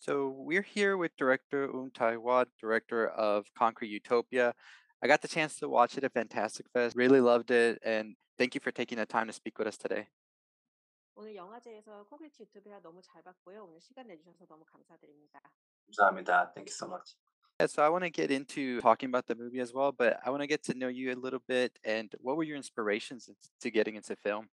So we're here with director Um Tae-Hwa, director of Concrete Utopia. I got the chance to watch it at Fantastic Fest. Really loved it, and thank you for taking the time to speak with us today. 오늘 영화제에서 콘크리트 유토피아 너무 잘 봤고요. 오늘 시간 내주셔서 너무 감사드립니다. 감사합니다. Thank you so much. Yeah, so I want to get into talking about the movie as well, but I want to get to know you a little bit. And what were your inspirations to getting into film?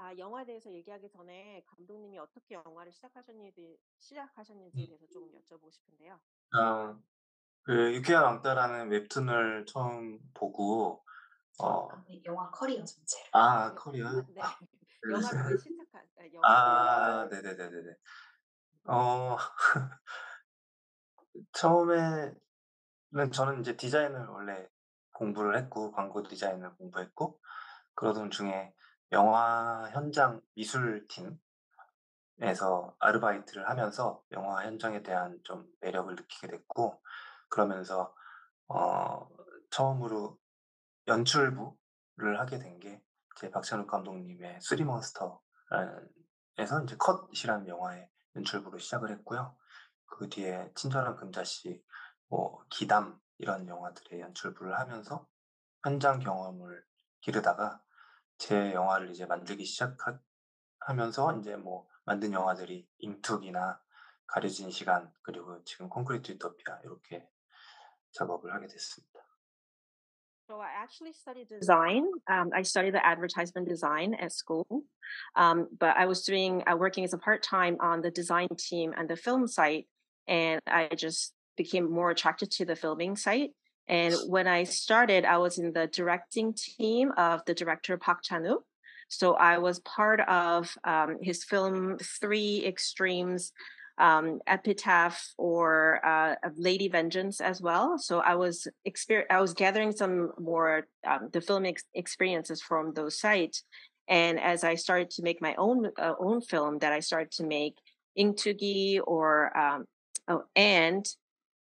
아, 영화에 대해서 얘기하기 전에 감독님이 어떻게 영화를 시작하셨는지 시작하셨는지에 대해서 조금 여쭤보고 싶은데요. 어, 그 유쾌한 왕따라는 웹툰을 처음 보고 어, 아, 네, 영화 커리어 전체를. 아 코리아 네, 영화를 시작한 아, 영화. 아 네네네네네 어 처음에는 저는 이제 디자인을 원래 공부를 했고 광고 디자인을 공부했고 그러던 중에 영화 현장 미술팀에서 아르바이트를 하면서 영화 현장에 대한 좀 매력을 느끼게 됐고 그러면서 어 처음으로 연출부를 하게 된 게 제 박찬욱 감독님의 쓰리몬스터라는 에서 인제 컷이라는 영화의 연출부로 시작을 했고요. 그 뒤에 친절한 금자씨, 뭐 기담 이런 영화들의 연출부를 하면서 현장 경험을 기르다가 제 영화를 이제 만들기 시작하 하면서 인제 뭐 만든 영화들이 잉투기나 가려진 시간 그리고 지금 콘크리트 유토피아 이렇게 작업을 하게 됐습니다. So I actually studied design. Um, I studied the advertisement design at school, um, but I was doing uh, working as a part time on the design team and the film site, and I just became more attracted to the filming site. And when I started, I was in the directing team of the director Park Chan-wook. So I was part of um, his film Three Extremes um, Epitaph or uh, Lady Vengeance as well. So I was exper- I was gathering some more um, the film ex- experiences from those sites, and as I started to make my own uh, own film, that I started to make Ingtoogi or um, oh, and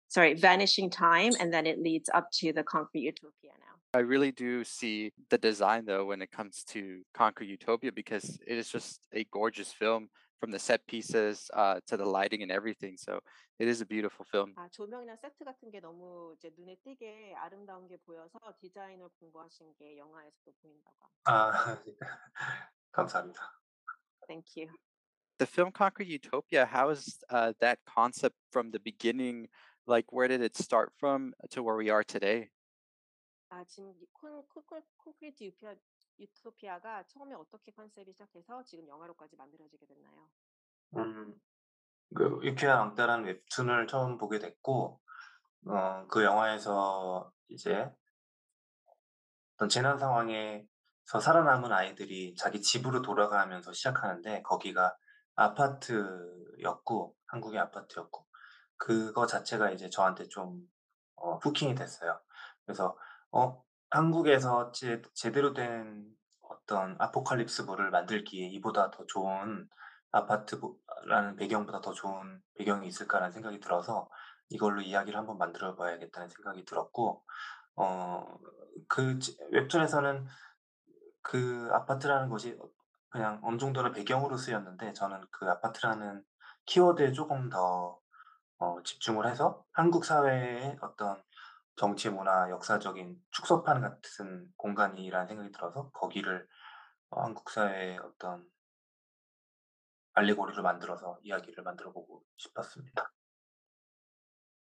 sorry, Vanishing Time, and then it leads up to the Concrete Utopia now. I really do see the design though when it comes to Concrete Utopia because it is just a gorgeous film from the set pieces uh, to the lighting and everything. So it is a beautiful film. 아, 조명이나 세트 같은 게 너무 이제 눈에 띄게 아름다운 게 보여서 디자인을 공부하신 게 영화에서도 보인다고. 아 감사합니다. Thank you. The film Concrete Utopia, how is uh, that concept from the beginning? Like, where did it start from to where we are today? 아, 지금 콘, 콘, 콘크리트 유피아, 유토피아가 처음에 어떻게 컨셉이 시작해서 지금 영화로까지 만들어지게 됐나요? 음, 그 유쾌한 왕따라는 웹툰을 처음 보게 됐고, 어, 그 영화에서 이제 어떤 재난 상황에서 살아남은 아이들이 자기 집으로 돌아가면서 시작하는데 거기가 아파트였고 한국의 아파트였고 그거 자체가 이제 저한테 좀 어, 후킹이 됐어요. 그래서 어 한국에서 제, 제대로 된 어떤 아포칼립스물을 만들기에 이보다 더 좋은 아파트라는 배경보다 더 좋은 배경이 있을까라는 생각이 들어서 이걸로 이야기를 한번 만들어 봐야겠다는 생각이 들었고 어그 웹툰에서는 그 아파트라는 것이 그냥 어느 정도는 배경으로 쓰였는데 저는 그 아파트라는 키워드에 조금 더 어, 집중을 해서 한국 사회의 어떤 정치, 문화, 역사적인 축소판 같은 공간이라는 생각이 들어서 거기를 어, 한국 사회의 어떤 알레고리를 만들어서 이야기를 만들어 보고 싶었습니다.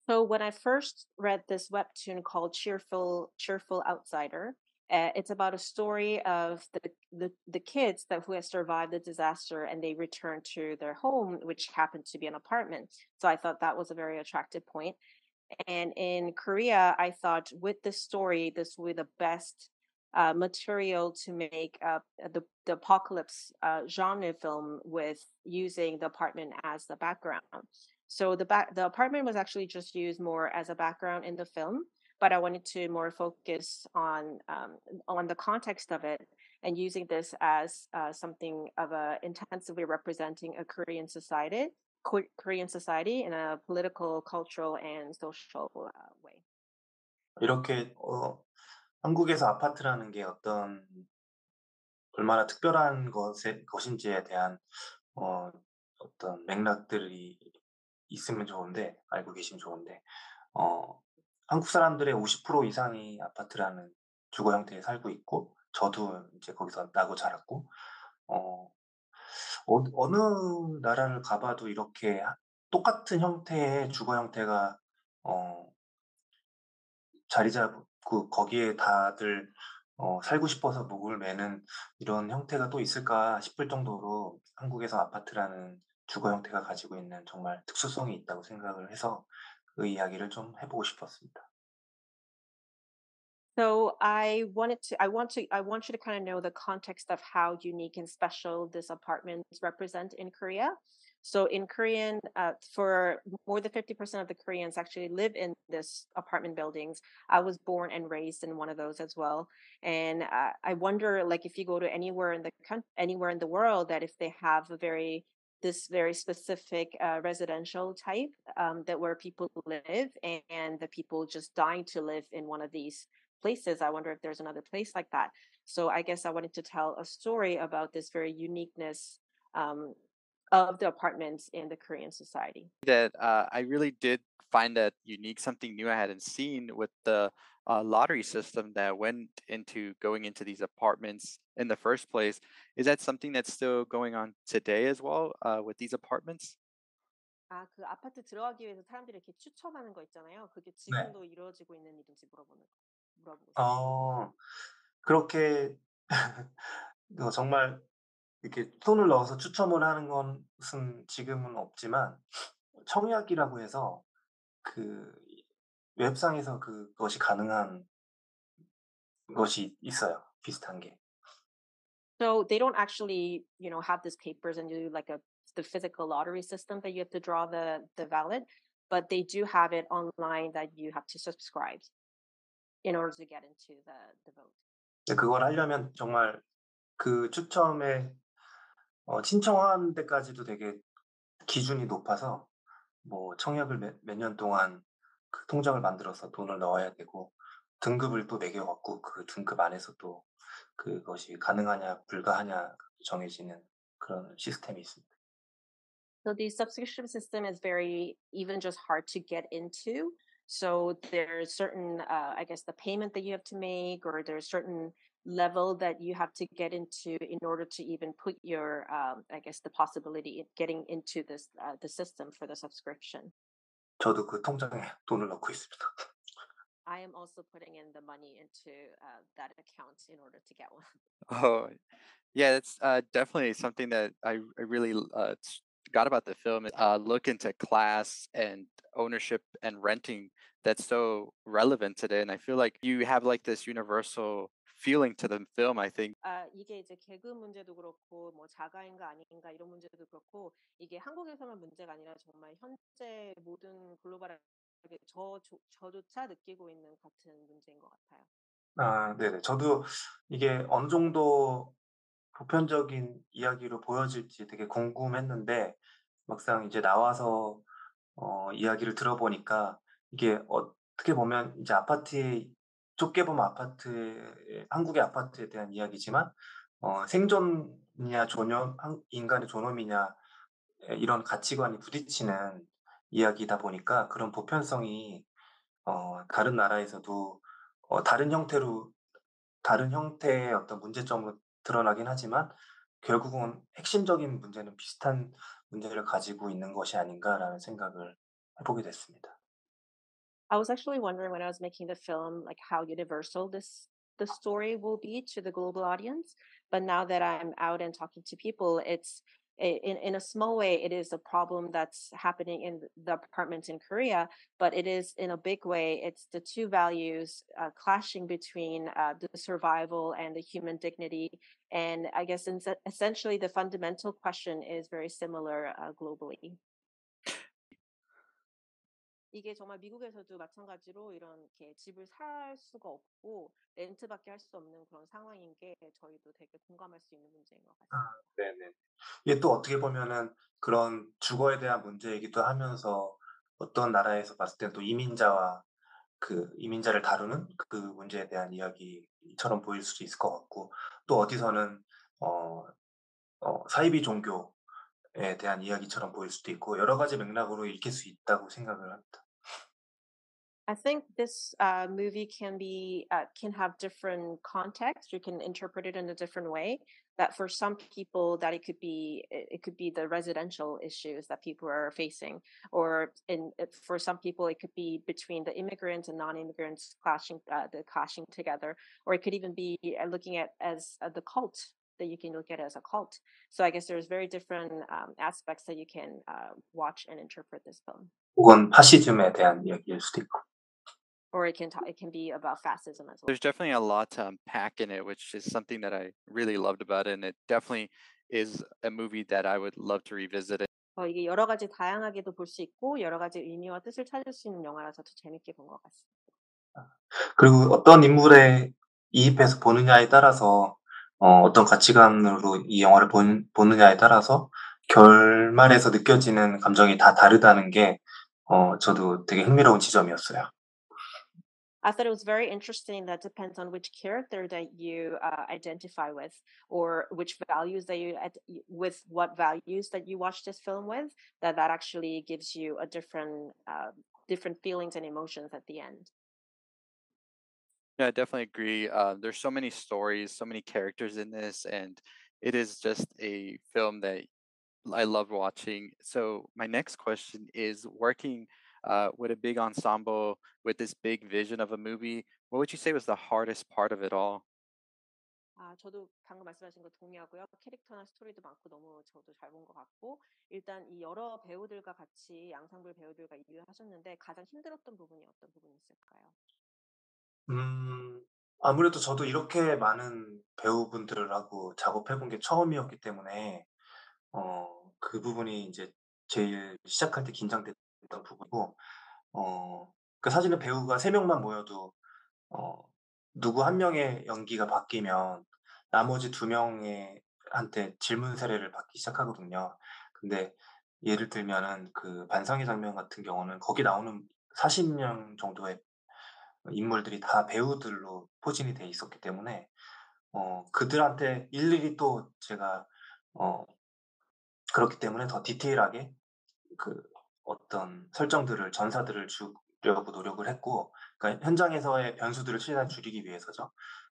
So when I first read this webtoon called Cheerful Cheerful Outsider, uh, it's about a story of the, the the kids that who has survived the disaster and they return to their home, which happened to be an apartment. So I thought that was a very attractive point. And in Korea, I thought with this story, this will be the best uh, material to make uh, the, the apocalypse uh, genre film with using the apartment as the background. So the back the apartment was actually just used more as a background in the film, but I wanted to more focus on um, on the context of it and using this as uh, something of a intensively representing a Korean society Korean society in a political, cultural, and social uh, way. 이렇게 어, 한국에서 아파트라는 게 어떤 얼마나 특별한 것에, 것인지에 대한 어, 어떤 맥락들이 있으면 좋은데 알고 계시면 좋은데 어 한국 사람들의 50% 이상이 아파트라는 주거 형태에 살고 있고 저도 이제 거기서 나고 자랐고 어 어 어느 나라를 가 봐도 이렇게 똑같은 형태의 주거 형태가 어 자리 잡고 거기에 다들 어 '살고 싶어서 목을 매는 이런 형태가 또 있을까?' 싶을 정도로 한국에서 아파트라는 주거 형태가 가지고 있는 정말 특수성이 있다고 생각을 해서 그 이야기를 좀 해 보고 싶었습니다. So I wanted to I want to I want you to kind of know the context of how unique and special this apartments represent in Korea. So in Korean, uh, for more than 50% of the Koreans actually live in this apartment buildings. I was born and raised in one of those as well. And uh, I wonder, like, if you go to anywhere in the country, anywhere in the world, that if they have a very this very specific uh, residential type um, that where people live and, and the people just dying to live in one of these places. I wonder if there's another place like that. So I guess I wanted to tell a story about this very uniqueness um, of the apartments in the Korean society. That uh, I really did find that unique, something new I hadn't seen with the uh, lottery system that went into going into these apartments in the first place. Is that something that's still going on today as well uh, with these apartments? 아, 그 아파트 들어가기 위해서 사람들이 이렇게 추첨하는 거 있잖아요. 그게 네. 지금도 이루어지고 있는 일인지 물어보는 물어보고 싶어요. 어 그렇게 어 정말 이렇게 손을 넣어서 추첨을 하는 것은 지금은 없지만 청약이라고 해서 그 웹상에서 그것이 가능한 것이 있어요, 비슷한 게. So they don't actually, you know, have these papers and do like a the physical lottery system that you have to draw the the ballot, but they do have it online that you have to subscribe in order to get into the the vote. 그걸 하려면 정말 그 추첨에 어 신청하는 데까지도 되게 기준이 높아서 뭐 청약을 몇몇년 동안 그 통장을 만들어서 돈을 넣어야 되고 등급을 또 매겨 갖고 그 등급 안에서 또 그것이 가능하냐 불가하냐 정해지는 그런 시스템이 있습니다. So the subscription system is very even just hard to get into. So there's certain, uh, I guess, the payment that you have to make, or there's certain level that you have to get into in order to even put your, um, I guess, the possibility of getting into this uh, the system for the subscription. 저도 그 통장에 돈을 넣고 있습니다. I am also putting in the money into uh, that account in order to get one. Oh, yeah, it's uh, definitely something that I, I really uh, s- got about the film. is, Uh, look into class and ownership and renting that's so relevant today. And I feel like you have like this universal feeling to the film. I think 아, 이게 이제 계급 문제도 그렇고 뭐 자가인가 아닌가 이런 문제도 그렇고 이게 한국에서만 문제가 아니라 정말 현재 모든 글로벌하게 저 조, 저조차 느끼고 있는 같은 문제인 것 같아요. 아 네네. 저도 이게 어느 정도 보편적인 이야기로 보여질지 되게 궁금했는데 막상 이제 나와서 어 이야기를 들어보니까 이게 어떻게 보면 이제 아파트에 좁게 보면 아파트에 한국의 아파트에 대한 이야기지만 어 생존이냐 존엄 한 인간의 존엄이냐 에 이런 가치관이 부딪히는 이야기다 보니까 그런 보편성이 어 다른 나라에서도 어 다른 형태로 다른 형태의 어떤 문제점으로 드러나긴 하지만 결국은 핵심적인 문제는 비슷한 문제를 가지고 있는 것이 아닌가라는 생각을 해 보게 됐습니다. I was actually wondering when I was making the film, like how universal this the story will be to the global audience. But now that I'm out and talking to people, it's in in a small way, it is a problem that's happening in the apartments in Korea. But it is in a big way, it's the two values uh, clashing between uh, the survival and the human dignity. And I guess essentially, the fundamental question is very similar uh, globally. 이게 정말 미국에서도 마찬가지로 이런 이렇게 집을 살 수가 없고 렌트밖에 할 수 없는 그런 상황인 게 저희도 되게 공감할 수 있는 문제인 것 같습니다. 아 네네. 이게 또 어떻게 보면은 그런 주거에 대한 문제이기도 하면서 어떤 나라에서 봤을 땐또 이민자와 그 이민자를 다루는 그 문제에 대한 이야기처럼 보일 수도 있을 것 같고 또 어디서는 어 어 사이비 종교 에 대한 이야기처럼 보일 수도 있고 여러 가지 맥락으로 읽힐 수 있다고 생각을 합니다. I think this uh, movie can be uh, can have different context. You can interpret it in a different way. That for some people, that it could be it could be the residential issues that people are facing, or in for some people, it could be between the immigrants and non-immigrants clashing uh, the clashing together, or it could even be uh, looking at as uh, the cult that you can look at as a cult. So I guess there's very different um, aspects that you can uh, watch and interpret this film. 혹은 파시즘에 대한 이야기일 수도 있고. or it can talk, it can be about fascism as well. There's definitely a lot to unpack in it, which is something that I really loved about it, and it definitely is a movie that I would love to revisit. 어, 이게 여러 가지 다양하게도 볼 수 있고 여러 가지 의미와 뜻을 찾을 수 있는 영화라서 더 재밌게 본 것 같습니다. 그리고 어떤 인물에 이입해서 보느냐에 따라서 어, 어떤 가치관으로 이 영화를 본, 보느냐에 따라서 결말에서 느껴지는 감정이 다 다르다는 게 어, 저도 되게 흥미로운 지점이었어요. I thought it was very interesting. That depends on which character that you uh, identify with, or which values that you with what values that you watch this film with. That that actually gives you a different uh, different feelings and emotions at the end. Yeah, I definitely agree. Uh, there's so many stories, so many characters in this, and it is just a film that I love watching. So my next question is working uh, with a big ensemble, with this big vision of a movie, what would you say was the hardest part of it all? 아, 저도 방금 말씀하신 거 동의하고요. 캐릭터나 스토리도 많고 너무 저도 잘 본 것 같고 일단 이 여러 배우들과 같이 양상불 배우들과 일을 하셨는데 가장 힘들었던 부분이 어떤 부분이 있을까요? 음, 아무래도 저도 이렇게 많은 배우분들하고 작업해 본 게 처음이었기 때문에 어, 그 부분이 이제 제일 시작할 때 긴장됐 있던 부분이고 어 그 사실은 배우가 3 명만 모여도 어 누구 1 명의 연기가 바뀌면 나머지 2 명의 한테 질문 세례를 받기 시작하거든요. 근데 예를 들면은 그 반성의 장면 같은 경우는 거기 나오는 40 명 정도의 인물들이 다 배우들로 포진이 돼 있었기 때문에 어 그들한테 일일이 또 제가 어 그렇기 때문에 더 디테일하게 그 어떤 설정들을 전사들을 주려고 노력을 했고 그러니까 현장에서의 변수들을 최대한 줄이기 위해서죠.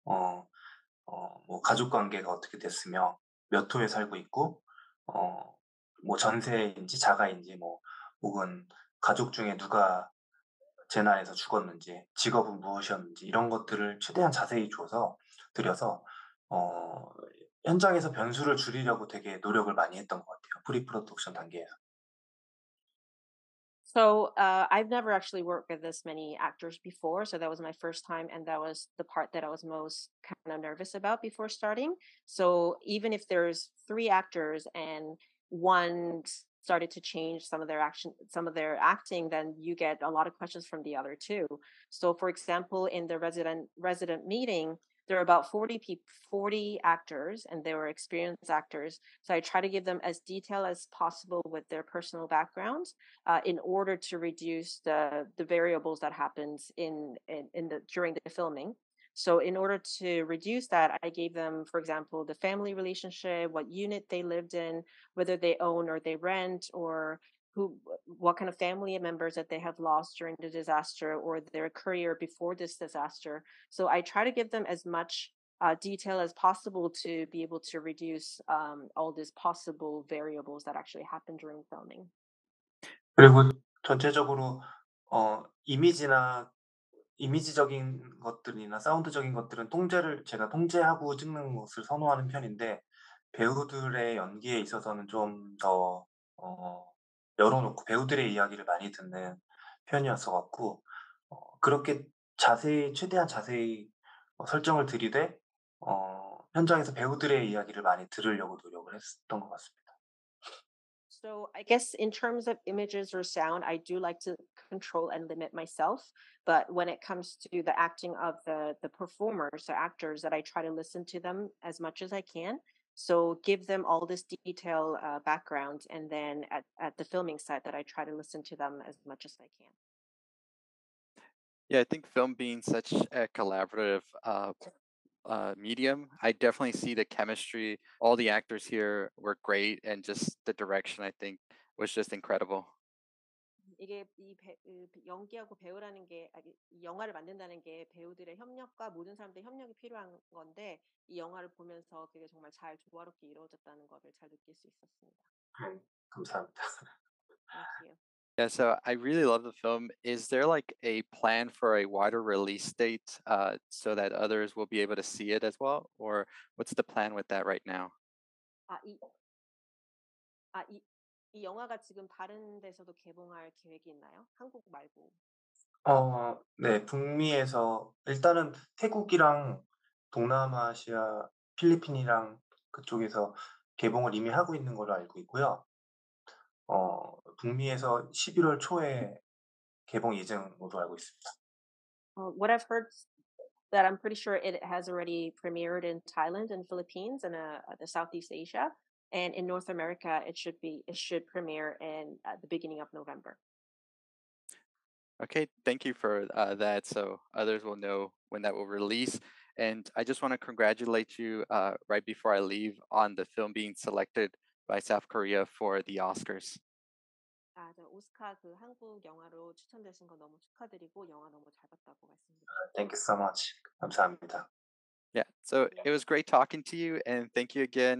어 어 뭐 가족 관계가 어떻게 됐으며 몇 호에 살고 있고 어 뭐 전세인지 자가인지 뭐 혹은 가족 중에 누가 재난에서 죽었는지 직업은 무엇이었는지 이런 것들을 최대한 자세히 줘서 드려서 어 현장에서 변수를 줄이려고 되게 노력을 많이 했던 것 같아요. 프리 프로덕션 단계에서. So uh, I've never actually worked with this many actors before, so that was my first time, and that was the part that I was most kind of nervous about before starting. So even if there's three actors and one started to change some of their action, some of their acting, then you get a lot of questions from the other two. So for example, in the resident resident meeting, there are about 40 people 40 actors and they were experienced actors so i try to give them as detail as possible with their personal backgrounds uh, in order to reduce the the variables that happens in, in in the during the filming so in order to reduce that i gave them for example the family relationship what unit they lived in whether they own or they rent or who what kind of family members that they have lost during the disaster or their career before this disaster so i try to give them as much uh, detail as possible to be able to reduce um, all these possible variables that actually happen during filming 그리고 전체적으로 어 이미지나 이미지적인 것들이나 사운드적인 것들은 통제를 제가 통제하고 찍는 것을 선호하는 편인데 배우들의 연기에 있어서는 좀더 어 열어놓고 배우들의 이야기를 많이 듣는 편이었어 갖고 어 그렇게 자세히 최대한 자세히 어 설정을 들이되 어 현장에서 배우들의 이야기를 많이 들으려고 노력을 했었던 것 같습니다. So I guess in terms of images or sound, I do like to control and limit myself. But when it comes to the acting of the the performers, the actors, that I try to listen to them as much as I can. So give them all this detail uh, background, and then at, at the filming set, that I try to listen to them as much as I can. Yeah, I think film being such a collaborative uh, uh, medium. I definitely see the chemistry. All the actors here were great, and just the direction I think was just incredible. 이게 이 배, 그 연기하고 배우라는 게 아, 이 영화를 만든다는 게 배우들의 협력과 모든 사람들의 협력이 필요한 건데 이 영화를 보면서 그게 정말 잘 조화롭게 이루어졌다는 것을 잘 느낄 수 있었습니다. 네, 감사합니다. Thank you. Yeah, so I really love the film. Is there like a plan for a wider release date uh, so that others will be able to see it as well? Or what's the plan with that right now? 아, 이, 아, 이, 이 영화가 지금 다른 데서도 개봉할 계획이 있나요? 한국 말고. 어 네. 북미에서 일단은 태국이랑 동남아시아, 필리핀이랑 그쪽에서 개봉을 이미 하고 있는 걸로 알고 있고요. 어 북미에서 11월 초에 개봉 예정으로 알고 있습니다. Uh, what I've heard s- that I'm pretty sure it has already premiered in Thailand and Philippines and uh, the Southeast Asia, and in North America it should be it should premiere in at the beginning of November. Okay, thank you for uh, that. So others will know when that will release. And I just want to congratulate you uh, right before I leave on the film being selected by South Korea for the Oscars. 아, 저 오스카 그 한국 영화로 추천되신 거 너무 축하드리고 영화 너무 잘 봤다고 말씀드립니다. Thank you so much. 감사합니다. Yeah, so it was great talking to you, and thank you again